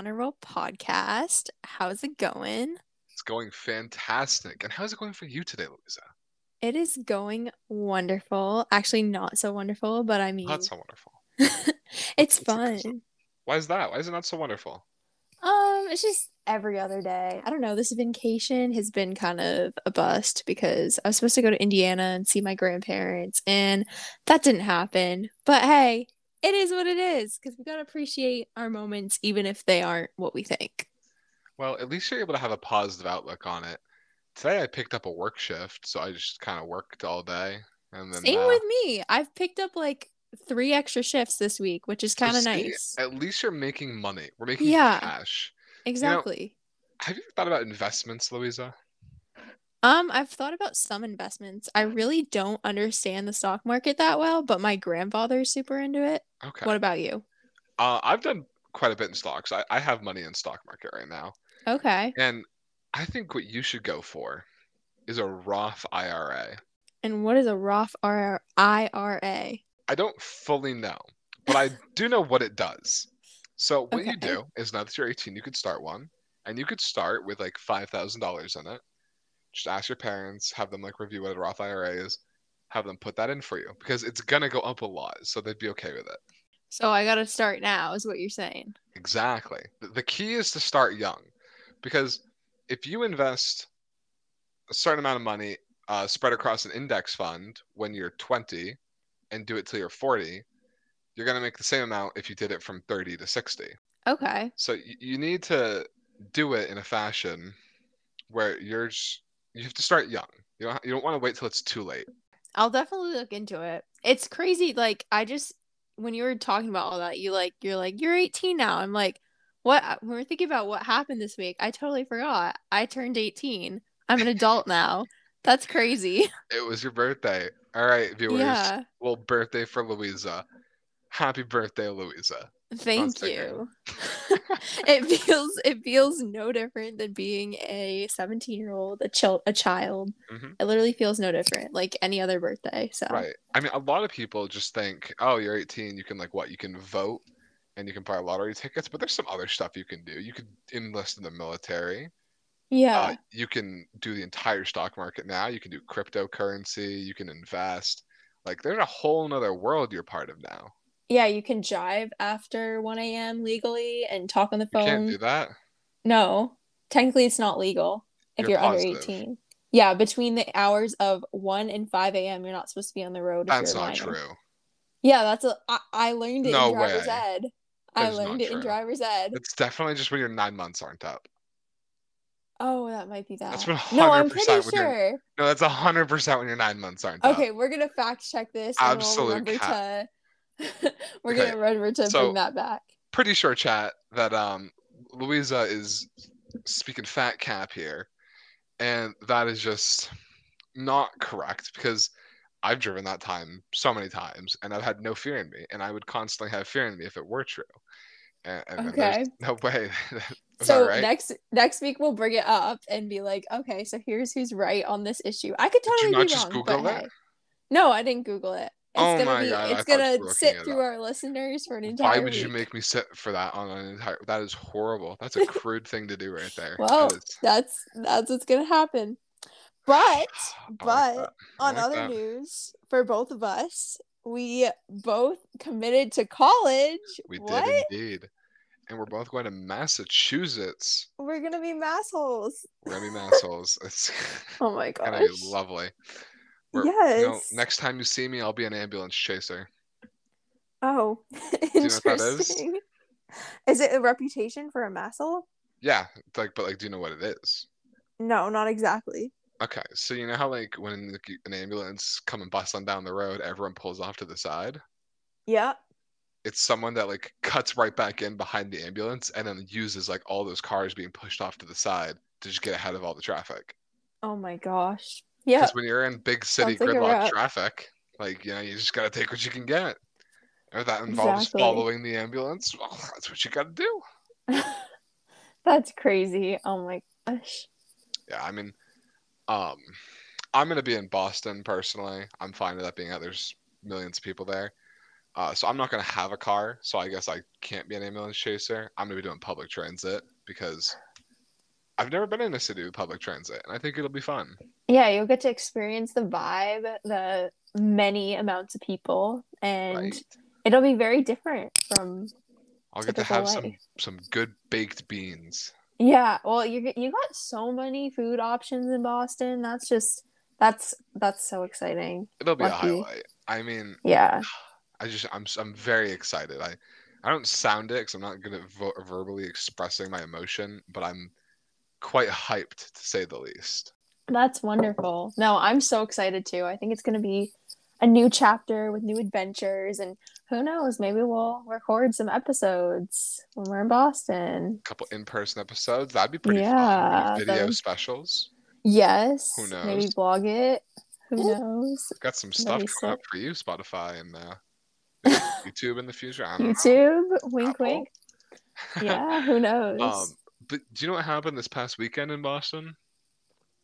Honor Roll podcast. How's it going? It's going fantastic. And how's it going for you today, Luisa? It is going wonderful. Actually, not so wonderful, but I mean, Not so wonderful. it's What's the fun. Why is that? Why is it not so wonderful? Um, it's just every other day. I don't know. This vacation has been kind of a bust because I was supposed to go to Indiana and see my grandparents, and that didn't happen. But hey, it is what it is because we gotta appreciate our moments, even if they aren't what we think. Well, at least you're able to have a positive outlook on it. Today I picked up a work shift, so I just kind of worked all day. And then Same uh, with me. I've picked up like three extra shifts this week, which is kind of nice. At least you're making money. We're making Yeah. cash. Exactly. Have you thought about investments, Luisa? Um, I've thought about some investments. I really don't understand the stock market that well, but my grandfather's super into it. Okay. What about you? Uh, I've done quite a bit in stocks. I, I have money in stock market right now. Okay. And I think what you should go for is a Roth IRA. And what is a Roth R- IRA? I don't fully know, but I do know what it does. So what you do is now that you're 18, you could start one, and you could start with like five thousand dollars in it. Just ask your parents, have them like review what a Roth IRA is, have them put that in for you because it's gonna go up a lot, so they'd be okay with it. So I gotta start now, is what you're saying. Exactly. The, key is to start young, because if you invest a certain amount of money uh, spread across an index fund when you're 20 and do it till you're 40, you're going to make the same amount if you did it from 30 to 60. Okay. So you, you need to do it in a fashion where you're just, you have to start young. You don't, you don't want to wait till it's too late. I'll definitely look into it. It's crazy. Like I just when you were talking about all that, you like you're like you're 18 now. I'm like, what? When we're thinking about what happened this week, I totally forgot. I turned 18. I'm an adult now. That's crazy. It was your birthday. All right, viewers. Yeah. Well, birthday for Luisa. Happy birthday, Luisa. Thank you. it feels it feels no different than being a 17 year old, a child, a child. Mhm. It literally feels no different, like any other birthday. So Right. I mean, a lot of people just think, oh, you're 18, you can like what? You can vote and you can buy lottery tickets, but there's some other stuff you can do. You could enlist in the military. yeah, Uh, you can do the entire stock market now. You can do cryptocurrency. You can invest. Like, there's a whole nother world you're part of now. Yeah. You can drive after 1 a.m. legally and talk on the You can't phone. do that. No, technically it's not legal if You're you're, under 18. Yeah, between the hours of 1 and 5 a.m., you're not supposed to be on the road. That's not minor. true. Yeah, that's a. I, I learned it No in driver's way. ed. That I learned it in driver's ed. It's definitely just when your nine months aren't up. Oh, that might be that. That's no, I'm pretty sure. No, that's 100% when your nine months aren't up. Okay, we're gonna fact check this. And Absolute we'll remember cap. to. we're Okay, gonna remember to so- bring that back. pretty sure, chat, that um Luisa is speaking fat cap here, and that is just not correct because I've driven that time so many times, and I've had no fear in me, and I would constantly have fear in me if it were true. And, and Okay. no way. So right? next next week we'll bring it up and be like, okay, so here's who's right on this issue. I could Did you totally not be just wrong, Google but it? hey. No, I didn't Google it. It's Oh gonna my be God, it's gonna sit it through up. our listeners for an entire Why would you make me sit for that on an entire? That is horrible. That's a crude thing to do right there. Well, That is- That's that's what's gonna happen. But I like but on like other that. news for both of us, we both committed to college. We what? did indeed, and we're both going to Massachusetts. We're gonna be massholes. We're gonna be massholes. It's Oh my gonna be lovely. We're- Yes. You know, next time you see me, I'll be an ambulance chaser. Oh, you know is? interesting. Is it a reputation for a masshole? Yeah, like, but like, do you know what it is? No, not exactly. Okay, so you know how like when an ambulance come and bustling down the road, everyone pulls off to the side. Yeah. It's someone that like cuts right back in behind the ambulance and then uses like all those cars being pushed off to the side to just get ahead of all the traffic. Oh my gosh. Yeah. Because when you're in big city Sounds gridlock wrap. traffic, like you know, you just gotta take what you can get. If that involves Exactly. following the ambulance, well, that's what you gotta do. That's crazy. Oh my gosh. Yeah, I mean, um, I'm gonna be in Boston personally. I'm fine with that being out. There's millions of people there, Uh, so I'm not gonna have a car, so I guess I can't be an ambulance chaser. I'm gonna be doing public transit because I've never been in a city with public transit, and I think it'll be fun. Yeah, you'll get to experience the vibe, the many amounts of people, and Right. it'll be very different from I'll get to have some life. some good baked beans. Yeah, well, you you got so many food options in Boston. That's just that's that's so exciting. It'll be Lucky. a highlight. I mean, Yeah. I just I'm I'm very excited. I I don't sound it because I'm not good at vo- verbally expressing my emotion, but I'm quite hyped to say the least. That's wonderful. No, I'm so excited too. I think it's going to be a new chapter with new adventures and who knows, maybe we'll record some episodes when we're in Boston. A couple in-person episodes that'd be pretty Yeah, fun. Video specials. Yes. Who knows Maybe blog it. Who knows? Got some stuff coming up for you, Spotify and uh, YouTube in the future. I don't know. YouTube, wink Apple. wink. Yeah, who knows? um, but do you know what happened this past weekend in Boston?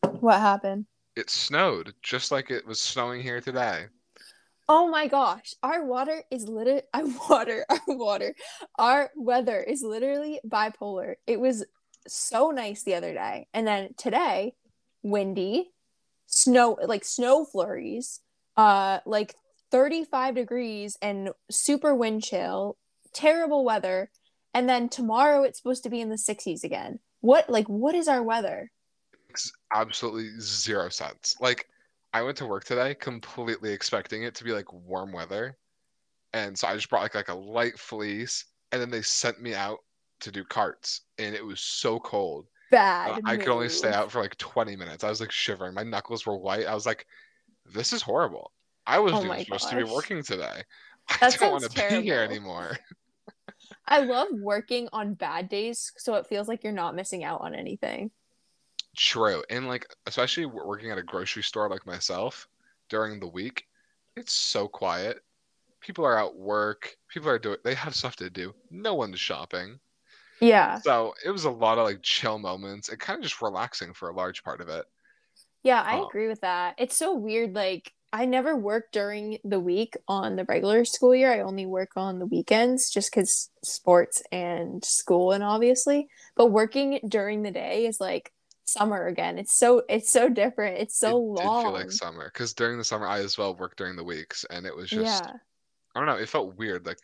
What happened? It snowed just like it was snowing here today. Oh my gosh, our water is literally our water, our water, our weather is literally bipolar. It was so nice the other day, and then today, windy, snow like snow flurries, uh, like 35 degrees and super wind chill, terrible weather, and then tomorrow it's supposed to be in the 60s again. What like what is our weather? Absolutely zero sense. Like, I went to work today completely expecting it to be like warm weather, and so I just brought like like a light fleece, and then they sent me out to do carts, and it was so cold. Bad. Uh, I could only stay out for like 20 minutes. I was like shivering. My knuckles were white. I was like, this is horrible. I wasn't Oh even supposed to be working today. I That don't want to be here anymore. I love working on bad days so it feels like you're not missing out on anything. True. And like, especially working at a grocery store like myself during the week, it's so quiet. People are at work. People are doing, they have stuff to do. No one's shopping. Yeah. So it was a lot of like chill moments and kind of just relaxing for a large part of it. Yeah, I Oh. agree with that. It's so weird. Like, I never work during the week on the regular school year. I only work on the weekends just because sports and school, and obviously. But working during the day is like summer again. It's so it's so different. It's so it long. did feel like summer because during the summer I as well worked during the weeks and it was just yeah. I don't know, it felt weird. Like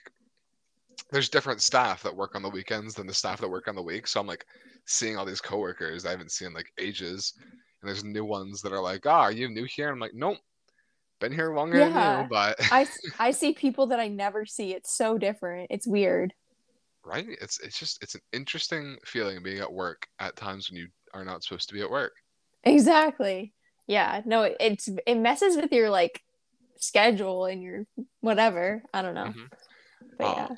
there's different staff that work on the weekends than the staff that work on the week. So I'm like seeing all these coworkers I haven't seen like ages. And there's new ones that are like, ah, are you new here? I'm like, nope. Been here longer than Yeah. you, but I I see people that I never see. It's so different. It's weird. right? It's it's just it's an interesting feeling being at work at times when you are not supposed to be at work. Exactly. Yeah. No, it's it messes with your like schedule and your whatever. I don't know. Mhm. But yeah. Um,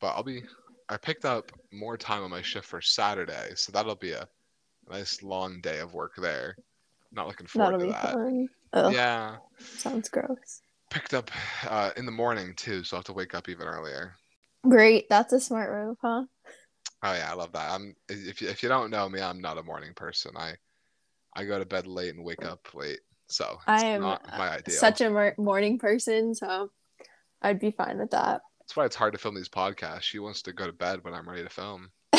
but I'll be I picked up more time on my shift for Saturday, so that'll be a nice long day of work there. Not looking forward That'll to be that. fun. Ugh, Yeah. sounds gross. picked up uh, in the morning too, so I have to wake up even earlier. Great. That's a smart move, huh? Oh yeah, I love that. I'm if you, if you don't know me, I'm not a morning person. I I go to bed late and wake up late, so it's I am not my uh, ideal. Such a mor- morning person, so I'd be fine with that. That's why it's hard to film these podcasts. She wants to go to bed when I'm ready to film.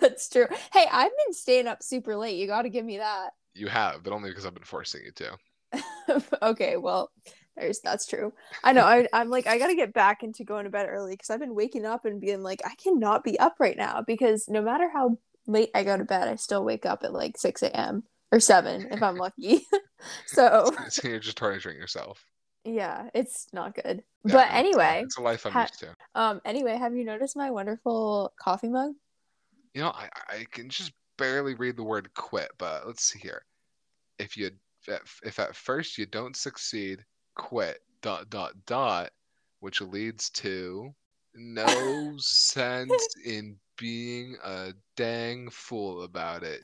That's true. Hey, I've been staying up super late. You got to give me that. You have, but only because I've been forcing you to. okay, well, there's that's true. I know. I, I'm like, I got to get back into going to bed early because I've been waking up and being like, I cannot be up right now because no matter how late I go to bed, I still wake up at like 6 a.m. or 7 if I'm lucky. so, so you're just torturing yourself. yeah, it's not good. Yeah, but anyway, it's a life I'm ha- used to. um, anyway, have you noticed my wonderful coffee mug? You know, I I can just barely read the word quit, but let's see here. If you if at first you don't succeed, quit dot dot dot, which leads to no sense in being a dang fool about it.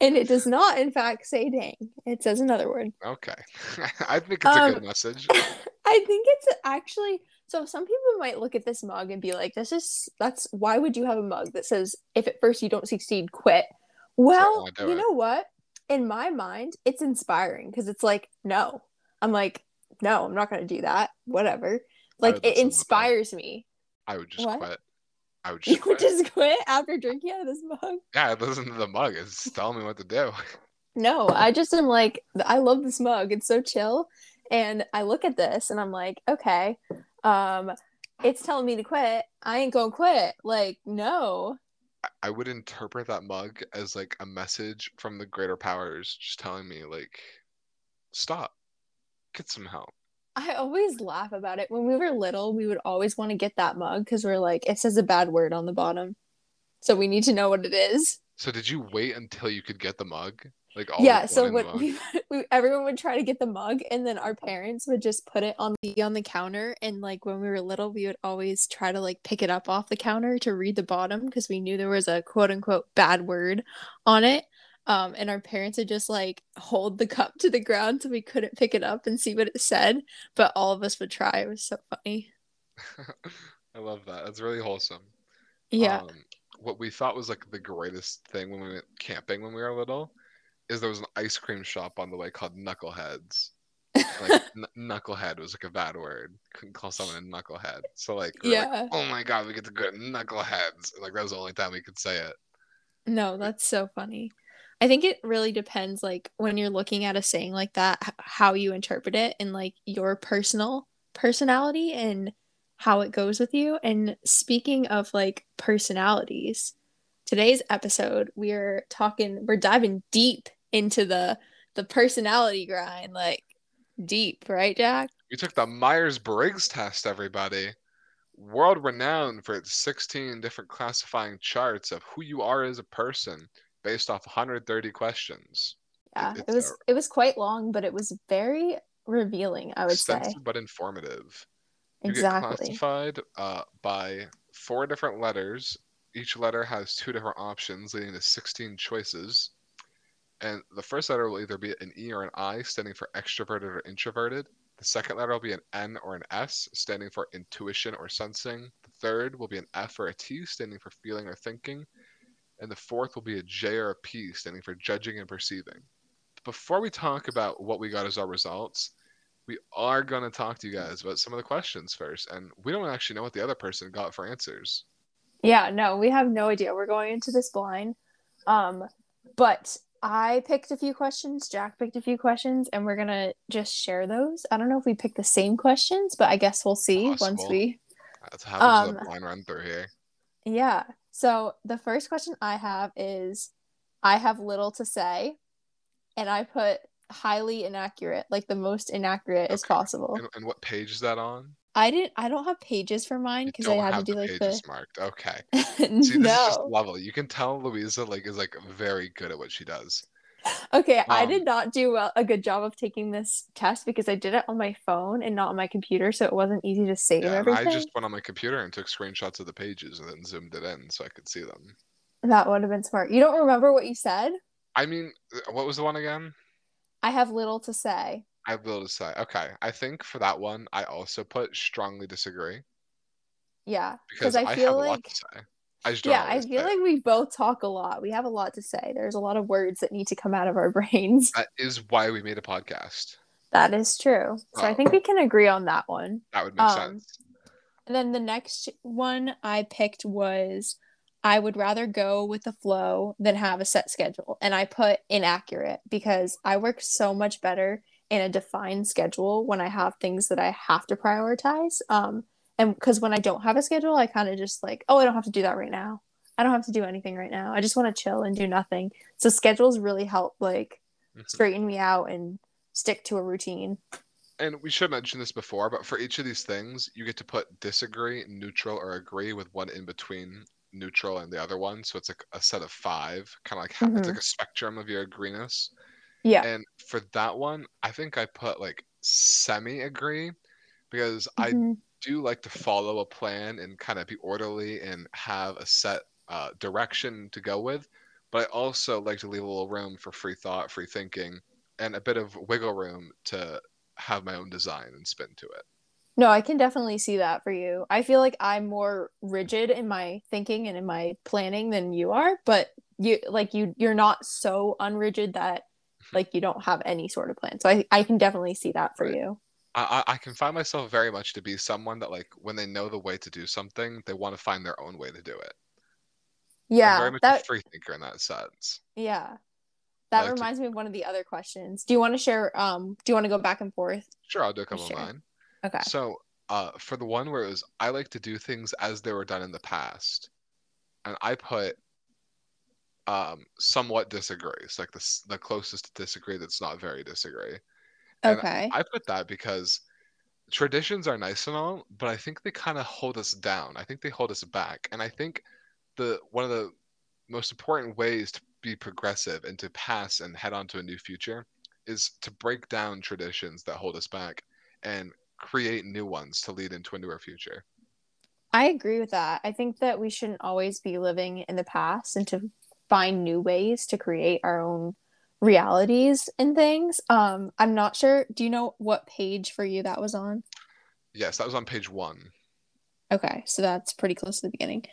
And it does not, in fact, say dang. It says another word. okay. I think it's a good Um, message. I think it's actually so some people might look at this mug and be like, this is that's why would you have a mug that says if at first you don't succeed, quit? Well, you know what? In my mind, it's inspiring because it's like, no. I'm like, no, I'm not gonna do that. Whatever. Like it listen to the mug. inspires me. I would just What? quit. I would You just would quit. just quit after drinking out of this mug? Yeah, listen to the mug. It's telling me what to do. No, I just am like, I love this mug. It's so chill. And I look at this and I'm like, okay, um, it's telling me to quit. I ain't gonna quit. Like, no. I- would interpret that mug as like a message from the greater powers just telling me like stop. Get some help. I always laugh about it. When we were little, we would always want to get that mug because we're like, it says a bad word on the bottom. So we need to know what it is. So did you wait until you could get the mug? Like all yeah, so one in the when mug? we, we everyone would try to get the mug and then our parents would just put it on the on the counter and like when we were little we would always try to like pick it up off the counter to read the bottom because we knew there was a quote unquote bad word on it um and our parents would just like hold the cup to the ground so we couldn't pick it up and see what it said but all of us would try it was so funny I love that. That's really wholesome. yeah Um, what we thought was like the greatest thing when we went camping when we were little is there was an ice cream shop on the way called Knuckleheads. Like kn- knucklehead was like a bad word. Couldn't call someone a knucklehead. So like, we were like, Yeah. oh my god, we get to go to knuckleheads. Like that was the only time we could say it. No, that's so funny. I think it really depends, like, when you're looking at a saying like that, h- how you interpret it and like your personal personality and how it goes with you. And speaking of like personalities, today's episode, we're talking, we're diving deep into the the personality grind, like deep, right, Jack? We took the Myers Briggs test, everybody. World renowned for its 16 different classifying charts of who you are as a person based off 130 questions. Yeah, it it's was a- it was quite long, but it was very revealing, I would say. But informative. You Exactly. get classified uh, by four different letters. Each letter has two different options, leading to 16 choices. And the first letter will either be an E or an I, standing for extroverted or introverted. The second letter will be an N or an S, standing for intuition or sensing. The third will be an F or a T, standing for feeling or thinking. And the fourth will be a J or a P, standing for judging and perceiving. Before we talk about what we got as our results, we are going to talk to you guys about some of the questions first. And we don't actually know what the other person got for answers. Yeah, no, we have no idea. We're going into this blind. Um, but I picked a few questions, Jack picked a few questions, and we're gonna just share those. I don't know if we picked the same questions, but I guess we'll see once we That's how Um, a blind run through here. Yeah. So the first question I have is I have little to say, and I put highly inaccurate, like the most inaccurate as possible. And, and what page is that on? I didn't I don't have pages for mine because I had to do the like pages the marked. Okay. See, this is just no. level. You can tell Luisa like is like very good at what she does. Okay, I Um, did not do well, a good job of taking this test because I did it on my phone and not on my computer, so it wasn't easy to save Yeah, everything. I just went on my computer and took screenshots of the pages and then zoomed it in so I could see them. That would have been smart. You don't remember what you said? I mean, uh, what was the one again? I have little to say. I will to say. Okay, I think for that one, I also put strongly disagree Yeah, because I I, feel have a lot like. I just don't yeah, I feel it. like we both talk a lot. We have a lot to say. There's a lot of words that need to come out of our brains. that is why we made a podcast. That is true. So I Oh. think we can agree on that one. That would make Um, sense. And then the next one I picked was I would rather go with the flow than have a set schedule. And I put inaccurate because I work so much better in a defined schedule when I have things that I have to prioritize. Um, and because when I don't have a schedule, I kind of just like, oh, I don't have to do that right now. I don't have to do anything right now. I just want to chill and do nothing. So schedules really help like Mhm. straighten me out and stick to a routine. And we should mention this before, but for each of these things, you get to put disagree, neutral, or agree with one in between neutral and the other one. So it's like a set of five, kind of like ha- it's like a spectrum of your agreeness. Yeah. And for that one, I think I put like semi agree because I Mhm. do like to follow a plan and kind of be orderly and have a set uh, direction to go with. But I also like to leave a little room for free thought, free thinking, and a bit of wiggle room to have my own design and spin to it. No, I can definitely see that for you. I feel like I'm more rigid in my thinking and in my planning than you are, but you like you you're not so unrigid that like you don't have any sort of plan. So I I can definitely see that for Right. you. I, I can find myself very much to be someone that like when they know the way to do something, they want to find their own way to do it. I'm Yeah, very much a that free thinker in that sense. yeah. That like to reminds me of one of the other questions. Do you want to share um do you want to go back and forth? sure I'll do a couple Sure. of mine. Okay. So uh for the one where it was I like to do things as they were done in the past, and I put um somewhat disagree. It's like the the closest to disagree that's not very disagree. And Okay. I put that because traditions are nice and all, but I think they kind of hold us down. I think they hold us back. And I think the one of the most important ways to be progressive and to pass and head on to a new future is to break down traditions that hold us back and create new ones to lead into a newer future. I agree with that. I think that we shouldn't always be living in the past and to find new ways to create our own realities and things. Um, I'm not sure. Do you know what page for you that was on? Yes, that was on page one. Okay, so that's pretty close to the beginning.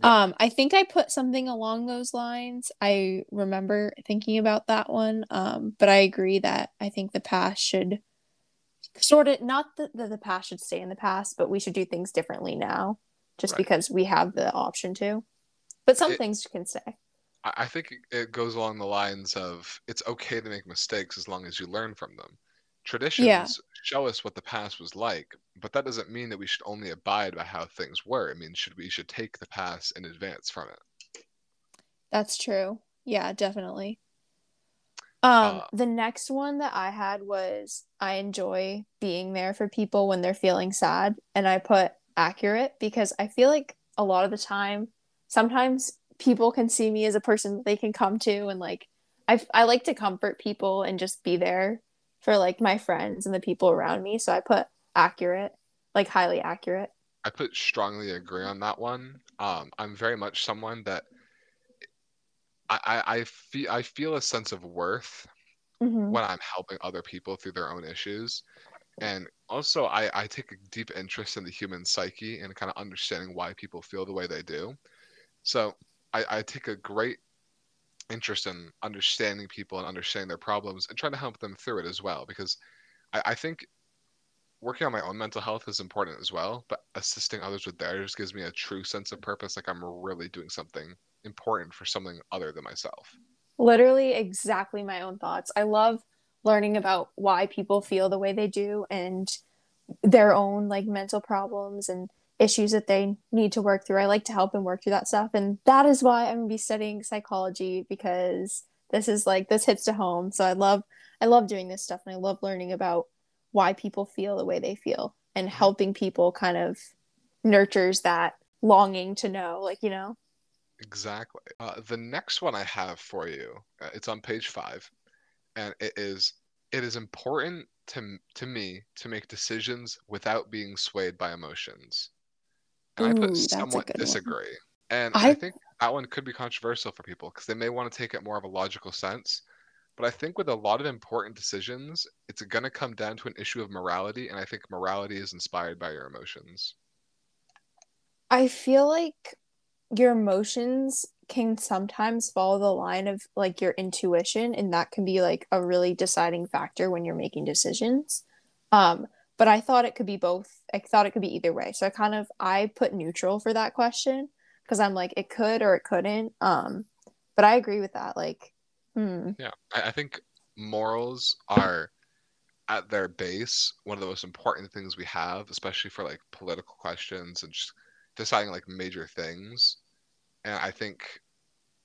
Yeah. Um, I think I put something along those lines. I remember thinking about that one. Um, but I agree that I think the past should sort of not that the, the past should stay in the past, but we should do things differently now, just Right. because we have the option to. But some It- things can stay. I I think it- goes along the lines of it's okay to make mistakes as long as you learn from them. Traditions show us what the past was like, but that doesn't mean that we should only abide by how things were. It means should we should take the past and advance from it. That's true. Yeah, definitely. Um, Uh, the next one that I had was I enjoy being there for people when they're feeling sad, and I put accurate because I feel like a lot of the time, sometimes people can see me as a person that they can come to, and like I I like to comfort people and just be there for like my friends and the people around me. So I put accurate, like highly accurate. I put strongly agree on that one. Um, I'm very much someone that I, I, I feel I feel a sense of worth Mhm. when I'm helping other people through their own issues. And also, I, I take a deep interest in the human psyche and kind of understanding why people feel the way they do. So I, I take a great interest in understanding people and understanding their problems and trying to help them through it as well. Because I, I think working on my own mental health is important as well, but assisting others with theirs gives me a true sense of purpose. Like I'm really doing something important for something other than myself. Literally exactly my own thoughts. I love learning about why people feel the way they do and their own like mental problems and issues that they need to work through. I like to help them work through that stuff. And that is why I'm gonna be studying psychology because this is like this hits to home. So I love I love doing this stuff and I love learning about why people feel the way they feel and helping people kind of nurtures that longing to know, like, you know. Exactly. Uh, the next one I have for you, uh, it's on page five, and it is it is important to to me to make decisions without being swayed by emotions. And I put somewhat good one. disagree. And I- I think that one could be controversial for people because they may want to take it more of a logical sense. But I think with a lot of important decisions, it's going to come down to an issue of morality, and I think morality is inspired by your emotions. I feel like your emotions can sometimes follow the line of like your intuition, and that can be like a really deciding factor when you're making decisions. Um, but I thought it could be both. I thought it could be either way. So I kind of I put neutral for that question because I'm like it could or it couldn't. Um, but I agree with that. Like, hmm, Yeah, I, I think morals are at their base one of the most important things we have, especially for like political questions and just deciding like major things. And I think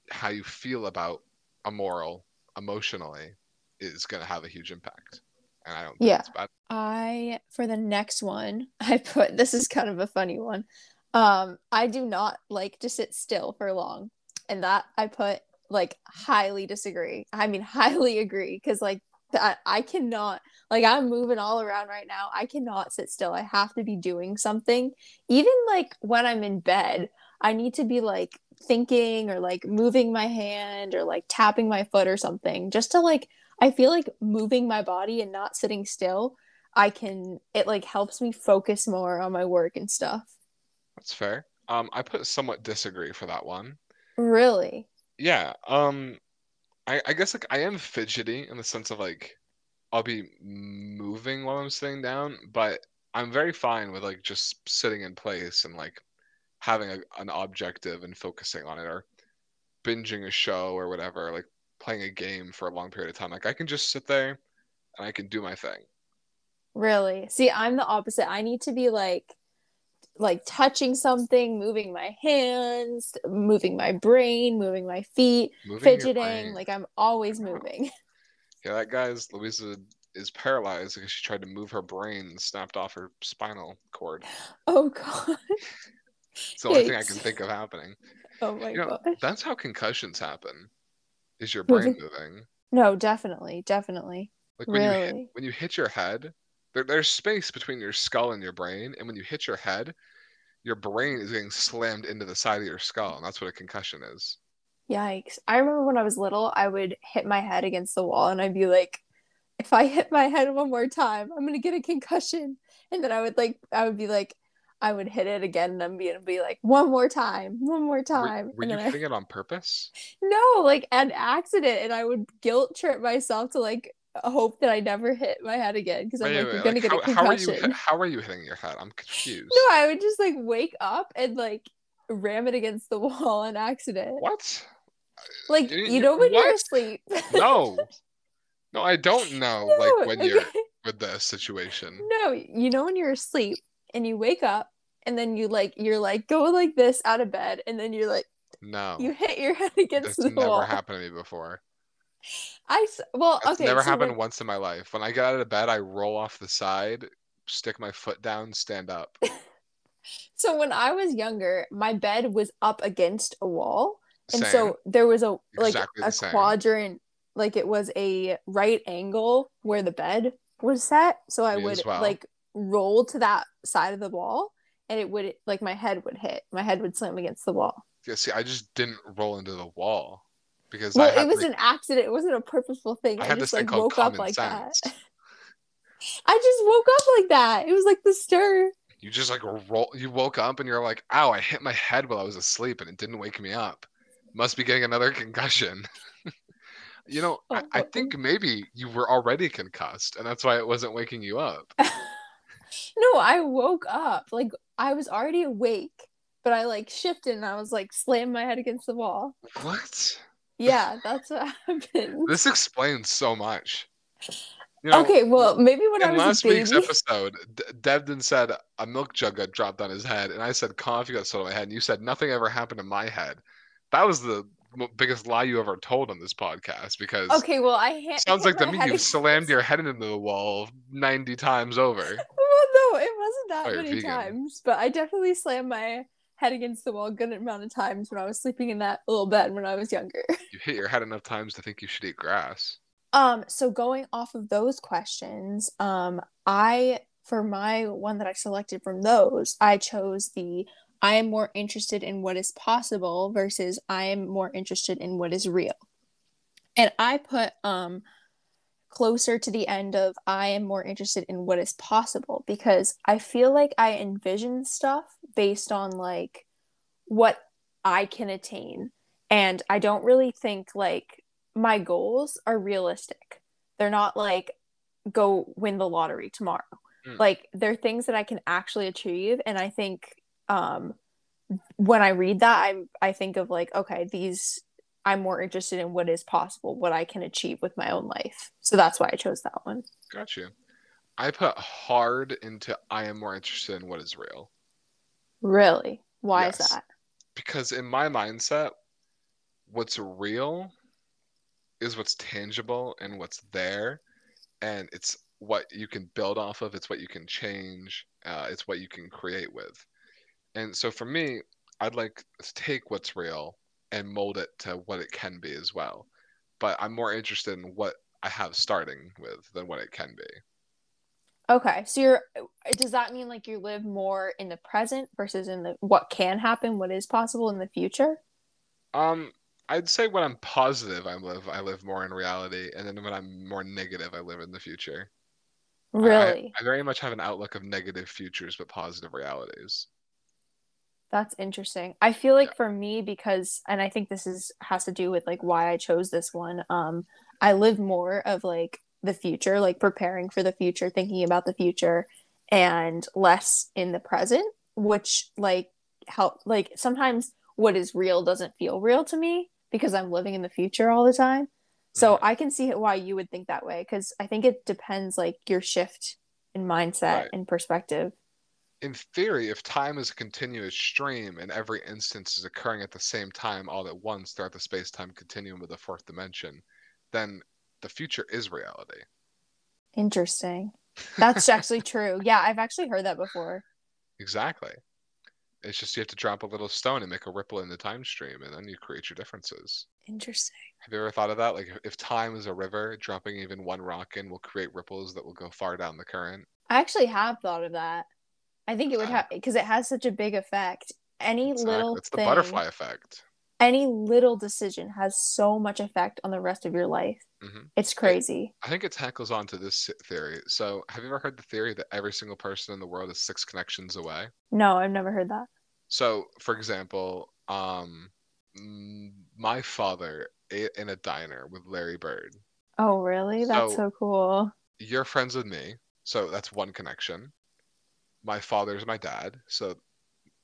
how you feel about a moral emotionally is going to have a huge impact. And I don't think Yeah. it's bad. I for the next one I put this is kind of a funny one. Um, I do not like to sit still for long, and that I put like highly disagree. I mean highly agree because like that I cannot like I'm moving all around right now. I cannot sit still. I have to be doing something. Even like when I'm in bed, I need to be like thinking or like moving my hand or like tapping my foot or something just to like I feel like moving my body and not sitting still, I can it like helps me focus more on my work and stuff. That's fair. Um, I put somewhat disagree for that one. Really? Yeah. Um, I, I guess like I am fidgety in the sense of like I'll be moving while I'm sitting down, but I'm very fine with like just sitting in place and like having a, an objective and focusing on it or binging a show or whatever, like playing a game for a long period of time. Like I can just sit there and I can do my thing. Really? See, I'm the opposite. I need to be like like touching something, moving my hands, moving my brain, moving my feet, moving fidgeting. Like I'm always moving. Yeah, that guy's Luisa is paralyzed because she tried to move her brain and snapped off her spinal cord. Oh god. it's the only thing I can think of happening. Oh my you god. That's how concussions happen. Is your brain moving? No, definitely, definitely. Like when really? you hit, when you hit your head, there, there's space between your skull and your brain, and when you hit your head, your brain is getting slammed into the side of your skull, and that's what a concussion is. Yikes. I remember when I was little, I would hit my head against the wall and I'd be like, if I hit my head one more time, I'm gonna get a concussion. And then I would like I would be like, I would hit it again and then be and be like, one more time, one more time. Were, were you hitting I... it on purpose? No, like an accident, and I would guilt trip myself to like hope that I never hit my head again because I'm wait, like, wait, you're gonna get how, a concussion. How are, you, how are you hitting your head? I'm confused. No, I would just like wake up and like ram it against the wall on accident. What? Like you, you know when what? you're asleep. no. No, I don't know. No, like when okay. you're with the situation. No, you know when you're asleep and you wake up and then you like you're like go like this out of bed and then you're like no you hit your head against That's the wall. never happened to me before. I well That's okay. Never so happened when... once in my life. When I get out of bed, I roll off the side, stick my foot down, stand up. so when I was younger, my bed was up against a wall, and same. so there was a like exactly a quadrant, like it was a right angle where the bed was set. So I Me would well. like roll to that side of the wall, and it would like my head would hit, my head would slam against the wall. Yeah, see, I just didn't roll into the wall because well, it was an accident. It wasn't a purposeful thing. I, I just like woke up like sense. that. I just woke up like that. It was like the stir. You just like roll. You woke up and you're like, "Ow! I hit my head while I was asleep, and it didn't wake me up. Must be getting another concussion." you know, oh, I, I oh, think oh. maybe you were already concussed, and that's why it wasn't waking you up. no, I woke up like I was already awake, but I like shifted and I was like slammed my head against the wall. What? Yeah, that's what happened. This explains so much. You know, okay, well, maybe when I was last a baby... week's episode, D- Devin said a milk jug got dropped on his head, and I said coffee got sold on my head, and you said nothing ever happened to my head. That was the biggest lie you ever told on this podcast because okay, well, I ha- sounds like to me you slammed your head into the wall ninety times over. well, no, it wasn't that oh, many times, but I definitely slammed my head against the wall a good amount of times when I was sleeping in that little bed when I was younger. You hit your head enough times to think you should eat grass. Um, so going off of those questions, um, I for my one that I selected from those, I chose the I am more interested in what is possible versus I am more interested in what is real. And I put um closer to the end of I am more interested in what is possible because I feel like I envision stuff based on like what I can attain. And I don't really think like my goals are realistic. They're not like go win the lottery tomorrow. Mm. Like they're things that I can actually achieve and I think um when I read that I I think of like okay, these I'm more interested in what is possible, what I can achieve with my own life. So that's why I chose that one. Got you. I put hard into I am more interested in what is real. Really? Why yes. is that? Because in my mindset, what's real is what's tangible and what's there. And it's what you can build off of, it's what you can change, uh, it's what you can create with. And so for me, I'd like to take what's real and mold it to what it can be as well. But I'm more interested in what I have starting with than what it can be. Okay, so you're does that mean like you live more in the present versus in the what can happen, what is possible in the future? Um, I'd say when I'm positive, I live I live more in reality, and then when I'm more negative, I live in the future. Really, I, I very much have an outlook of negative futures but positive realities. That's interesting. I feel like yeah. for me because and I think this is has to do with like why I chose this one. Um I live more of like the future, like preparing for the future, thinking about the future, and less in the present, which like help like sometimes what is real doesn't feel real to me because I'm living in the future all the time. So Mhm. I can see why you would think that way because I think it depends like your shift in mindset Right. and perspective. In theory, if time is a continuous stream and every instance is occurring at the same time all at once throughout the space-time continuum of the fourth dimension, then the future is reality. Interesting. That's actually true. Yeah, I've actually heard that before. Exactly. It's just you have to drop a little stone and make a ripple in the time stream, and then you create your differences. Interesting. Have you ever thought of that? Like, if- if time is a river, dropping even one rock in will create ripples that will go far down the current. I actually have thought of that. I think it would have because it has such a big effect. Any Exactly. little It's the thing, butterfly effect. any little decision has so much effect on the rest of your life. Mhm. It's crazy. I think it tackles onto this theory. So, have you ever heard the theory that every single person in the world is six connections away? No, I've never heard that. So, for example, um, my father ate in a diner with Larry Bird. Oh, really? That's So- so cool. You're friends with me, so that's one connection. My father's my dad, so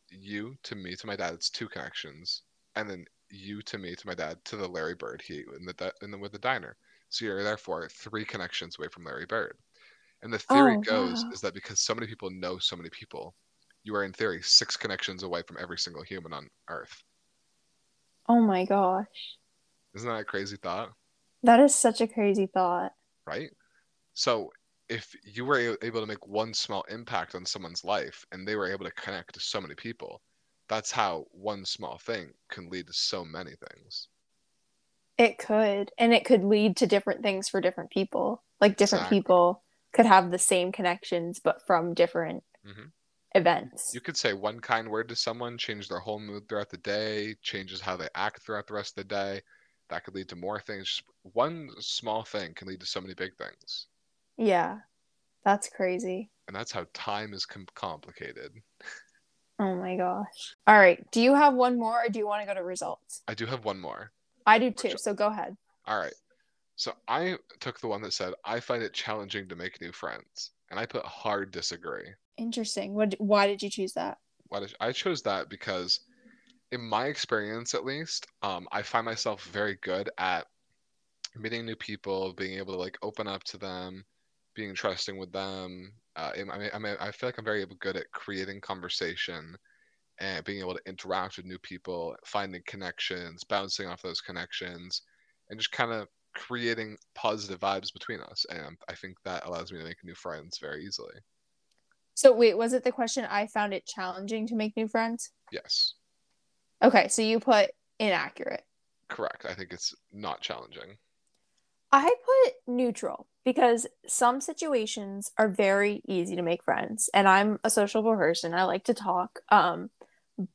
you to me to my dad, it's two connections, and then you to me to my dad to the Larry Bird he in the in the with the diner. So you're therefore three connections away from Larry Bird. And the theory Oh, goes wow. is that because so many people know so many people, you are in theory six connections away from every single human on Earth. Oh my gosh. Isn't that a crazy thought? That is such a crazy thought. right? So if you were able to make one small impact on someone's life and they were able to connect to so many people, that's how one small thing can lead to so many things. It could. And it could lead to different things for different people. Like different Exactly. people could have the same connections, but from different Mhm. events. You could say one kind word to someone, change their whole mood throughout the day, changes how they act throughout the rest of the day. That could lead to more things. Just one small thing can lead to so many big things. Yeah. That's crazy. And that's how time is com- complicated. Oh my gosh. All right. Do you have one more or do you want to go to results? I do have one more. I do too. So go ahead. All right. So I took the one that said, I find it challenging to make new friends. And I put hard disagree. Interesting. What why did you choose that? Why did I chose that because in my experience at least, um, I find myself very good at meeting new people, being able to like open up to them, being trusting with them. Uh, I mean, I mean, I feel like I'm very good at creating conversation and being able to interact with new people, finding connections, bouncing off those connections, and just kind of creating positive vibes between us. And I think that allows me to make new friends very easily. So wait, was it the question I found it challenging to make new friends? Yes, Okay, so you put inaccurate. correct. I think it's not challenging. I put neutral because some situations are very easy to make friends and I'm a sociable person. I like to talk. Um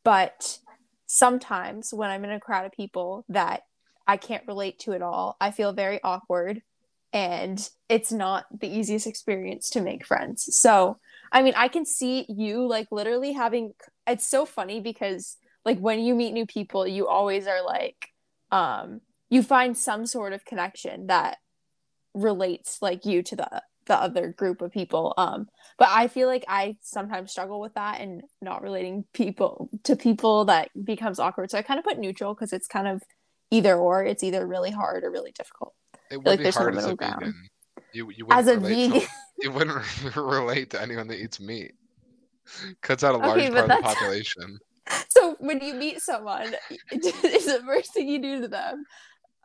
but sometimes when I'm in a crowd of people that I can't relate to at all, I feel very awkward and it's not the easiest experience to make friends. So, I mean, I can see you like literally having it's so funny because like when you meet new people, you always are like um you find some sort of connection that relates like you to the the other group of people um but i feel like i sometimes struggle with that and not relating people to people that becomes awkward so i kind of put neutral because it's kind of either or it's either really hard or really difficult It would like be hard as a ground. vegan. You you As wouldn't a relate to- you wouldn't relate to anyone that eats meat. Cuts out a large Okay, part of the population. so when you meet someone is the first thing you do to them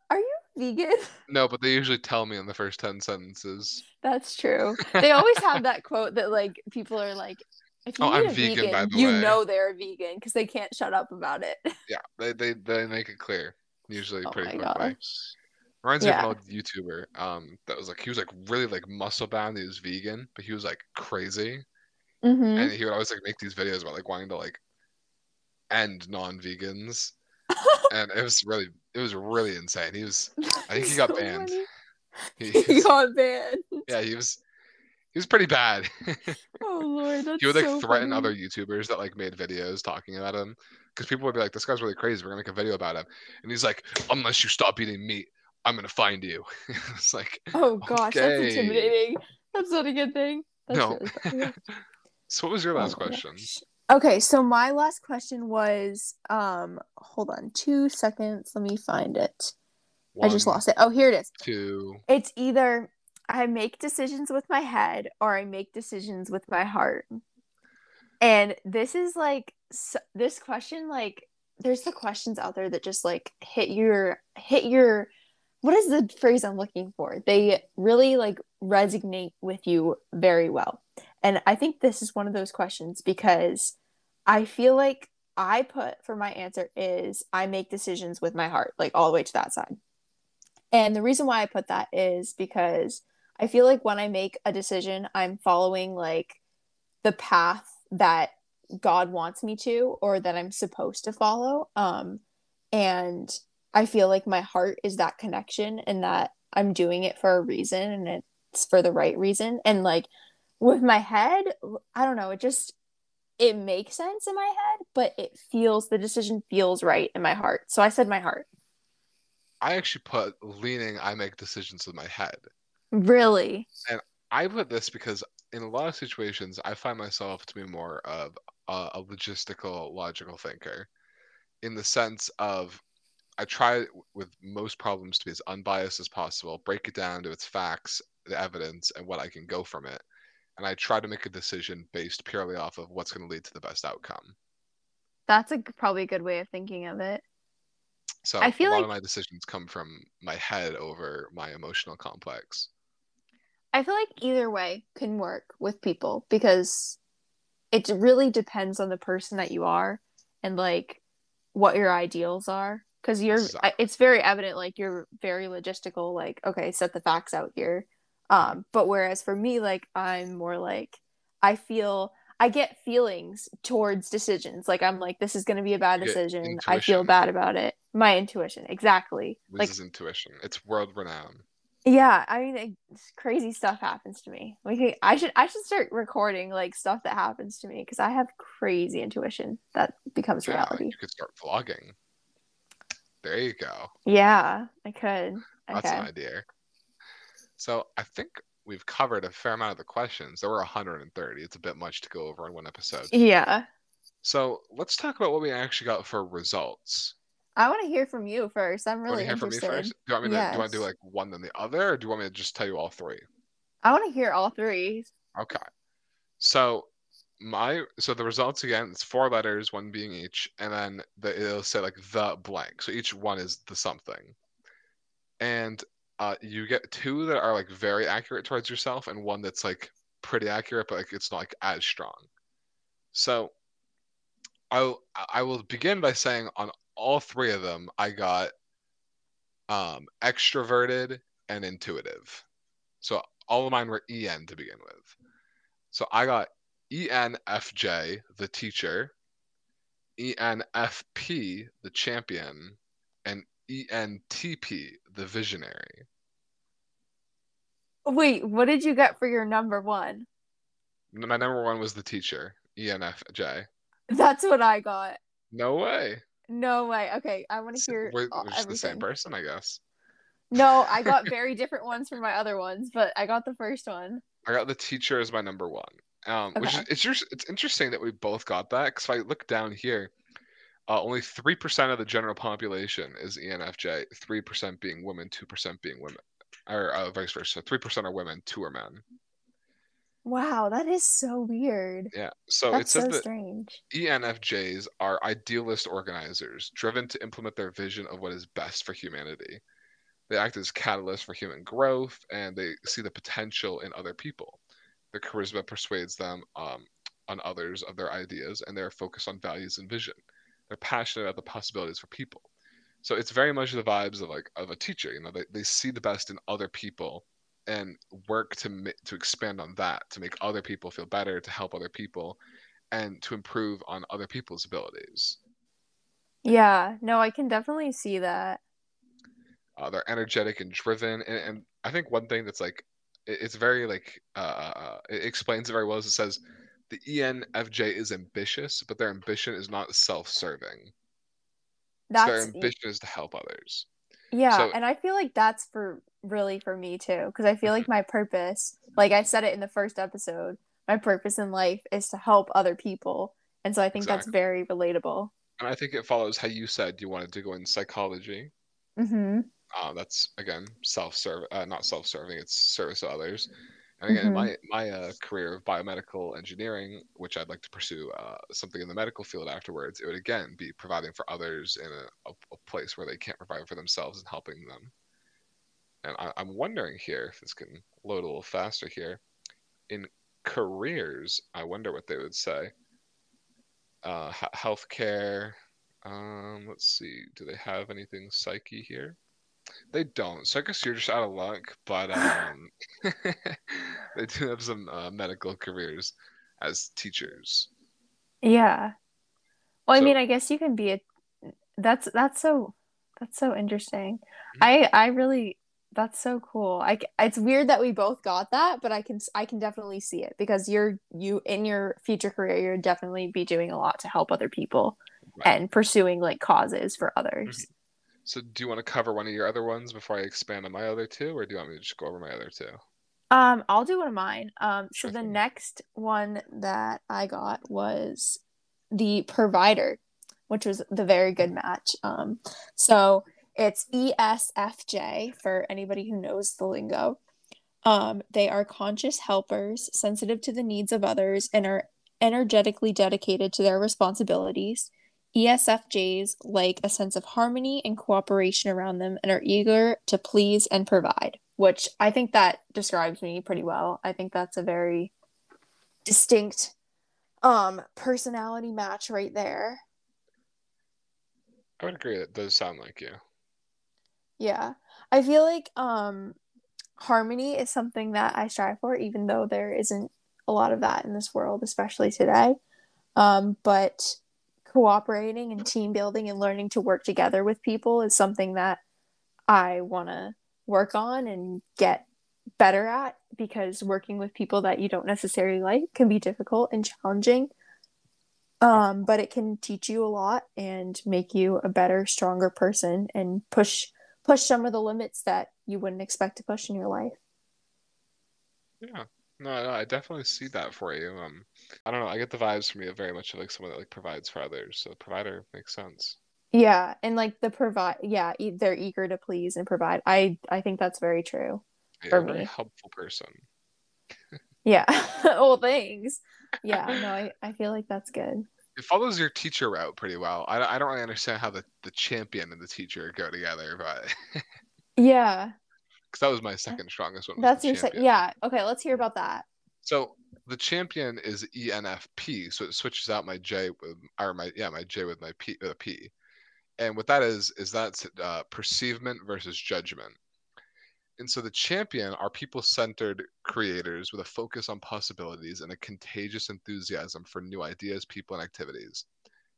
are you vegan No, but they usually tell me in the first ten sentences. that's true they always have that quote that like people are like if you Oh, I'm vegan, vegan, by the you way. know they're vegan because they can't shut up about it Yeah, they they, they make it clear usually oh pretty quickly. Reminds me of an old YouTuber um that was like he was like really like muscle bound. He was vegan, but he was like crazy, hmm and he would always like make these videos about like wanting to like end non-vegans, and it was really it was really insane. He was I think he got banned. he, he got banned. yeah he was he was pretty bad. Oh lord, that's he would like so threaten funny. other YouTubers that like made videos talking about him because people would be like, "This guy's really crazy. We're gonna make a video about him," and he's like, "Unless you stop eating meat, I'm gonna find you. it's like, Oh gosh, that's intimidating. That's not a good thing. That's no. really so what was your last Oh question? gosh. Okay, so my last question was um hold on two seconds. Let me find it. I just lost it. Oh, here it is. Two. It's either I make decisions with my head or I make decisions with my heart. And this is like s this question like there's the questions out there that just like hit your hit your what is the phrase I'm looking for? They really like resonate with you very well. And I think this is one of those questions because I feel like I put for my answer is I make decisions with my heart, like all the way to that side. And the reason why I put that is because I feel like when I make a decision, I'm following like the path that God wants me to or that I'm supposed to follow. Um, and I feel like my heart is that connection and that I'm doing it for a reason and it's for the right reason. And like with my head, I don't know, it just it makes sense in my head, but it feels the decision feels right in my heart. So I said my heart. I actually put leaning. I make decisions with my head. Really? And i put this because in a lot of situations, I find myself to be more of a, a logistical, logical thinker, in the sense of I try with most problems to be as unbiased as possible, break it down to its facts, the evidence, and what I can go from it, and I try to make a decision based purely off of what's going to lead to the best outcome. That's a probably a good way of thinking of it. So I feel a lot like- of my decisions come from my head over my emotional complex. I feel like either way can work with people because it really depends on the person that you are and like what your ideals are. Because you're, Exactly. It's very evident, like you're very logistical. Like, okay, set the facts out here. Um, but whereas for me, like I'm more like I feel I get feelings towards decisions. Like I'm like, this is going to be a bad decision. I feel bad about it. My intuition, exactly. This Like is intuition. It's world renowned. Yeah, I mean, like, crazy stuff happens to me. Like, I should, I should start recording like stuff that happens to me because I have crazy intuition that becomes Yeah, reality. you could start vlogging. There you go. Yeah, I could. That's Okay. an idea. So I think we've covered a fair amount of the questions. There were 130. It's a bit much to go over in one episode. Yeah, So let's talk about what we actually got for results. I want to hear from you first. I'm really to hear from me first? Do you want me to, do you want to do like one then the other, or do you want me to just tell you all three? I want to hear all three. Okay. So my so the results again, it's four letters, one being each, and then the, it'll say like the blank. So each one is the something. And uh, you get two that are like very accurate towards yourself, and one that's like pretty accurate, but like it's not like as strong. So I'll I will begin by saying on all three of them, I got um extroverted and intuitive. So all of mine were EN to begin with. So I got ENFJ, the teacher, ENFP, the champion, and ENTP, the visionary. Wait, what did you get for your number one? My number one was the teacher, ENFJ. That's what I got. No way. No way. Okay, I want to hear We're, we're the same person, I guess. No, I got very different ones from my other ones, but I got the first one. I got the teacher as my number one. Um, which is it's just it's interesting that we both got that because if I look down here, uh, only three percent of the general population is ENFJ, three percent being women, two percent being women, or uh, vice versa. Three percent are women, two are men. Wow, that is so weird. Yeah. So it That's says so that strange. ENFJs are idealist organizers, driven to implement their vision of what is best for humanity. They act as catalysts for human growth, and they see the potential in other people. Their charisma persuades them um, on others of their ideas, and they're focused on values and vision. They're passionate about the possibilities for people. So it's very much the vibes of like of a teacher. You know, they, they see the best in other people and work to to expand on that, to make other people feel better, to help other people, and to improve on other people's abilities. Yeah, no, I can definitely see that. Uh, they're energetic and driven, and, and I think one thing that's like it's very like uh, uh, it explains it very well. Is it says the ENFJ is ambitious, but their ambition is not self-serving. So their That's ambition is to help others. Yeah, So and I feel like that's for really for me too, because I feel like my purpose, like I said it in the first episode, my purpose in life is to help other people. And so I think that's very relatable. And I think it follows how you said you wanted to go in psychology. Mm-hmm. Uh, that's again self-serve, uh, not self-serving. It's service to others. And again, in Mm-hmm. my my uh, career of biomedical engineering, which I'd like to pursue uh, something in the medical field afterwards, it would again be providing for others in a, a, a place where they can't provide for themselves and helping them. And I, I'm wondering here if this can load a little faster here. In careers, I wonder what they would say. Uh, h- healthcare. Um, let's see. Do they have anything psyche here? They don't. So I guess you're just out of luck. But um, they do have some uh, medical careers as teachers. Yeah. Well, I mean, I guess you can be a that's that's so that's so interesting. Mhm. I I really that's so cool. I it's weird that we both got that, but I can I can definitely see it because you're you in your future career you're definitely be doing a lot to help other people right. and pursuing like causes for others. So do you want to cover one of your other ones before I expand on my other two, or do you want me to just go over my other two? Um, I'll do one of mine. Um, so the next one that I got was the provider, which was the very good match. Um, so it's ESFJ for anybody who knows the lingo. Um, they are conscious helpers, sensitive to the needs of others, and are energetically dedicated to their responsibilities. ESFJs like a sense of harmony and cooperation around them and are eager to please and provide, which I think that describes me pretty well. I think that's a very distinct um personality match right there. I would agree. that does sound like you. Yeah. I feel like um harmony is something that I strive for even though there isn't a lot of that in this world, especially today. Um but cooperating and team building and learning to work together with people is something that I want to work on and get better at because working with people that you don't necessarily like can be difficult and challenging. Um, but it can teach you a lot and make you a better, stronger person and push push some of the limits that you wouldn't expect to push in your life. Yeah. No, no, I definitely see that for you. Um, I don't know. I get the vibes from you very much like someone that like provides for others. So provider makes sense. Yeah, and like the provide, yeah, e- they're eager to please and provide. I I think that's very true Yeah, for me. helpful person. Yeah. well, thanks. Yeah, no, I I feel like that's good. It follows your teacher route pretty well. I, I don't really understand how the, the champion and the teacher go together, but Yeah. Because that was my second strongest one That's your sec- champion. yeah. Okay, let's hear about that. So the champion is ENFP, so it switches out my J with or my yeah my J with my P with a P. And what that is is that's uh, perceivement versus judgment. And so the champion are people-centered creators with a focus on possibilities and a contagious enthusiasm for new ideas, people, and activities.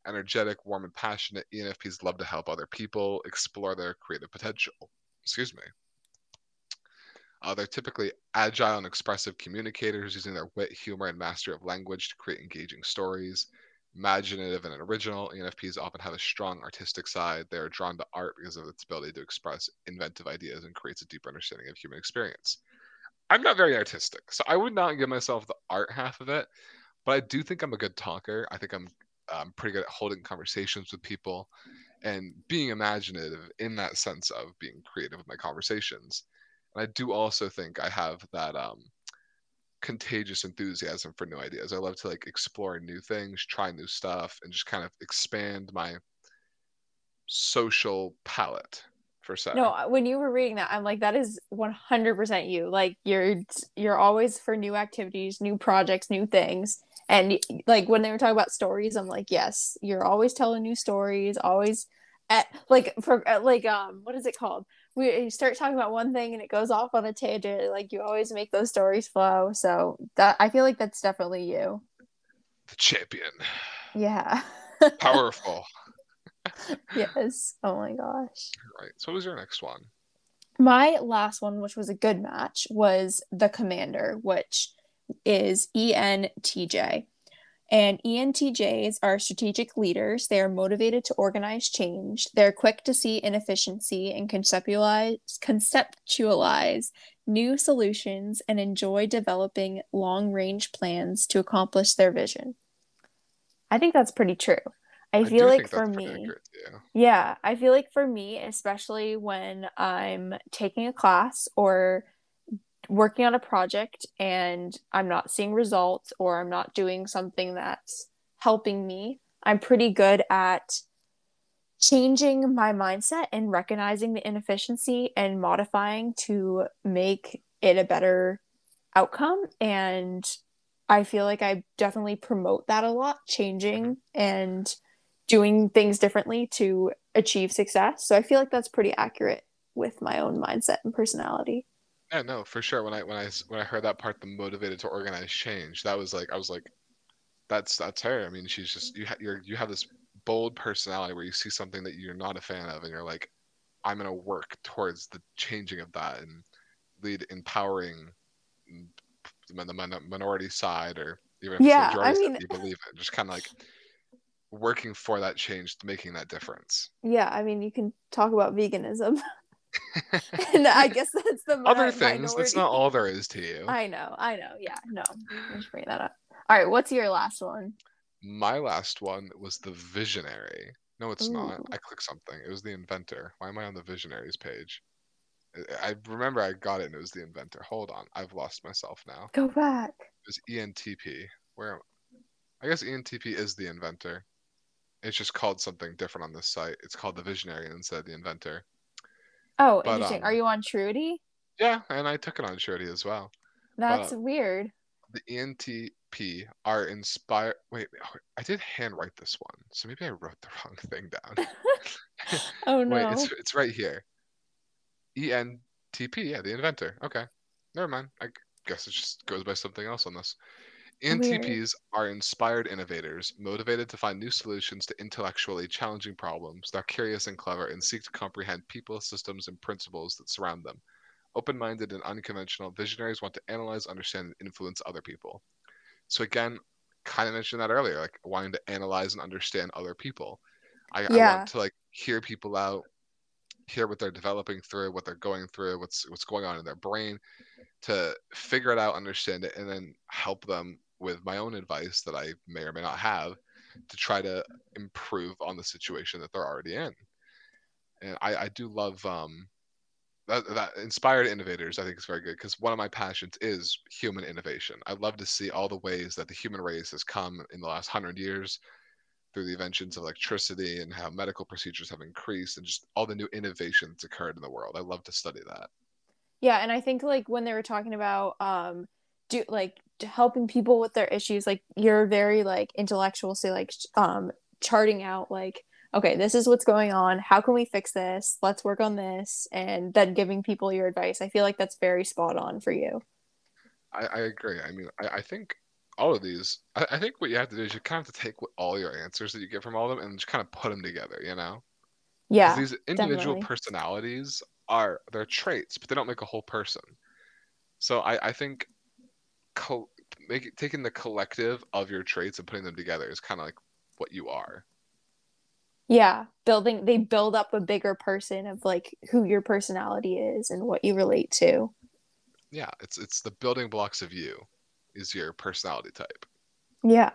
Energetic, warm, and passionate, ENFPs love to help other people explore their creative potential. Excuse me. Uh, they're typically agile and expressive communicators using their wit, humor, and mastery of language to create engaging stories. Imaginative and original, ENFPs often have a strong artistic side. They are drawn to art because of its ability to express inventive ideas and creates a deeper understanding of human experience. I'm not very artistic, so I would not give myself the art half of it, but I do think I'm a good talker. I think I'm um, pretty good at holding conversations with people and being imaginative in that sense of being creative with my conversations. And I do also think I have that um, contagious enthusiasm for new ideas. I love to like explore new things, try new stuff, and just kind of expand my social palette for se. No, when you were reading that, I'm like, that is 100% you. Like you're you're always for new activities, new projects, new things. And like when they were talking about stories, I'm like, yes, you're always telling new stories, always at like for at, like um what is it called? We start talking about one thing and it goes off on a tangent. Like you always make those stories flow. So that I feel like that's definitely you. The champion, Yeah. powerful. yes. Oh my gosh. Right. So what was your next one? My last one, which was a good match, was the Commander, which is ENTJ. And ENTJs are strategic leaders. They are motivated to organize change. They're quick to see inefficiency and conceptualize, conceptualize new solutions and enjoy developing long range plans to accomplish their vision. I think that's pretty true. I, I feel like for me, accurate, yeah. yeah, I feel like for me, especially when I'm taking a class or working on a project and I'm not seeing results or I'm not doing something that's helping me, I'm pretty good at changing my mindset and recognizing the inefficiency and modifying to make it a better outcome. And I feel like I definitely promote that a lot, changing and doing things differently to achieve success. So I feel like that's pretty accurate with my own mindset and personality. Yeah, no, for sure. When I when I when I heard that part, the motivated to organize change, that was like I was like, that's that's her. I mean, she's just you ha- you're you have this bold personality where you see something that you're not a fan of, and you're like, I'm gonna work towards the changing of that and lead empowering the minority side or even if yeah, I mean, you believe it, just kind of like working for that change, making that difference. Yeah, I mean, you can talk about veganism. and I guess that's the other things. Minority. That's not all there is to you. I know, I know. Yeah, no, just bring that up. All right, what's your last one? My last one was the visionary. No, it's Ooh. not. I clicked something. It was the inventor. Why am I on the visionaries page? I remember I got it and it was the inventor. Hold on, I've lost myself now. Go back. It was ENTP. Where? I guess ENTP is the inventor. It's just called something different on this site. It's called the visionary instead of the inventor. Oh, but, interesting. Um, Are you on Truity? Yeah, and I took it on Truity as well. That's but, uh, weird. The ENTP are inspired. Wait, I did handwrite this one, so maybe I wrote the wrong thing down. oh no! Wait, it's it's right here. ENTP, yeah, the inventor. Okay, never mind. I guess it just goes by something else on this. ENTPs are inspired innovators, motivated to find new solutions to intellectually challenging problems. They're curious and clever and seek to comprehend people, systems, and principles that surround them. Open minded and unconventional, visionaries want to analyze, understand, and influence other people. So, again, kind of mentioned that earlier, like wanting to analyze and understand other people. I, yeah. I want to like hear people out, hear what they're developing through, what they're going through, what's what's going on in their brain, to figure it out, understand it, and then help them with my own advice that I may or may not have to try to improve on the situation that they're already in. And I, I do love um, that, that inspired innovators. I think is very good because one of my passions is human innovation. I love to see all the ways that the human race has come in the last hundred years through the inventions of electricity and how medical procedures have increased and just all the new innovations occurred in the world. I love to study that. Yeah, and I think like when they were talking about um do like helping people with their issues like you're very like intellectual so like um charting out like okay this is what's going on how can we fix this let's work on this and then giving people your advice. I feel like that's very spot on for you. I, I agree. I mean I, I think all of these I, I, think what you have to do is you kind of have to take all your answers that you get from all of them and just kind of put them together you know? Yeah these individual definitely. personalities are they're traits but they don't make a whole person. So i i think co- make, taking the collective of your traits and putting them together is kind of like what you are. Yeah, building they build up a bigger person of like who your personality is and what you relate to. Yeah, it's it's the building blocks of you is your personality type. Yeah.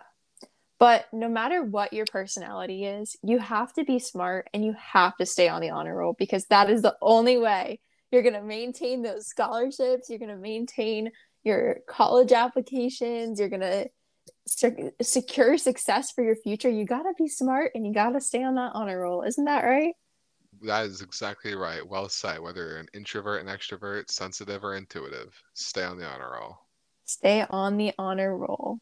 But no matter what your personality is, you have to be smart and you have to stay on the honor roll because that is the only way you're going to maintain those scholarships, you're going to maintain your college applications, you're going to secure success for your future, you got to be smart and you got to stay on that honor roll. Isn't that right? That is exactly right. Well said. Whether you're an introvert, an extrovert, sensitive, or intuitive, stay on the honor roll. Stay on the honor roll.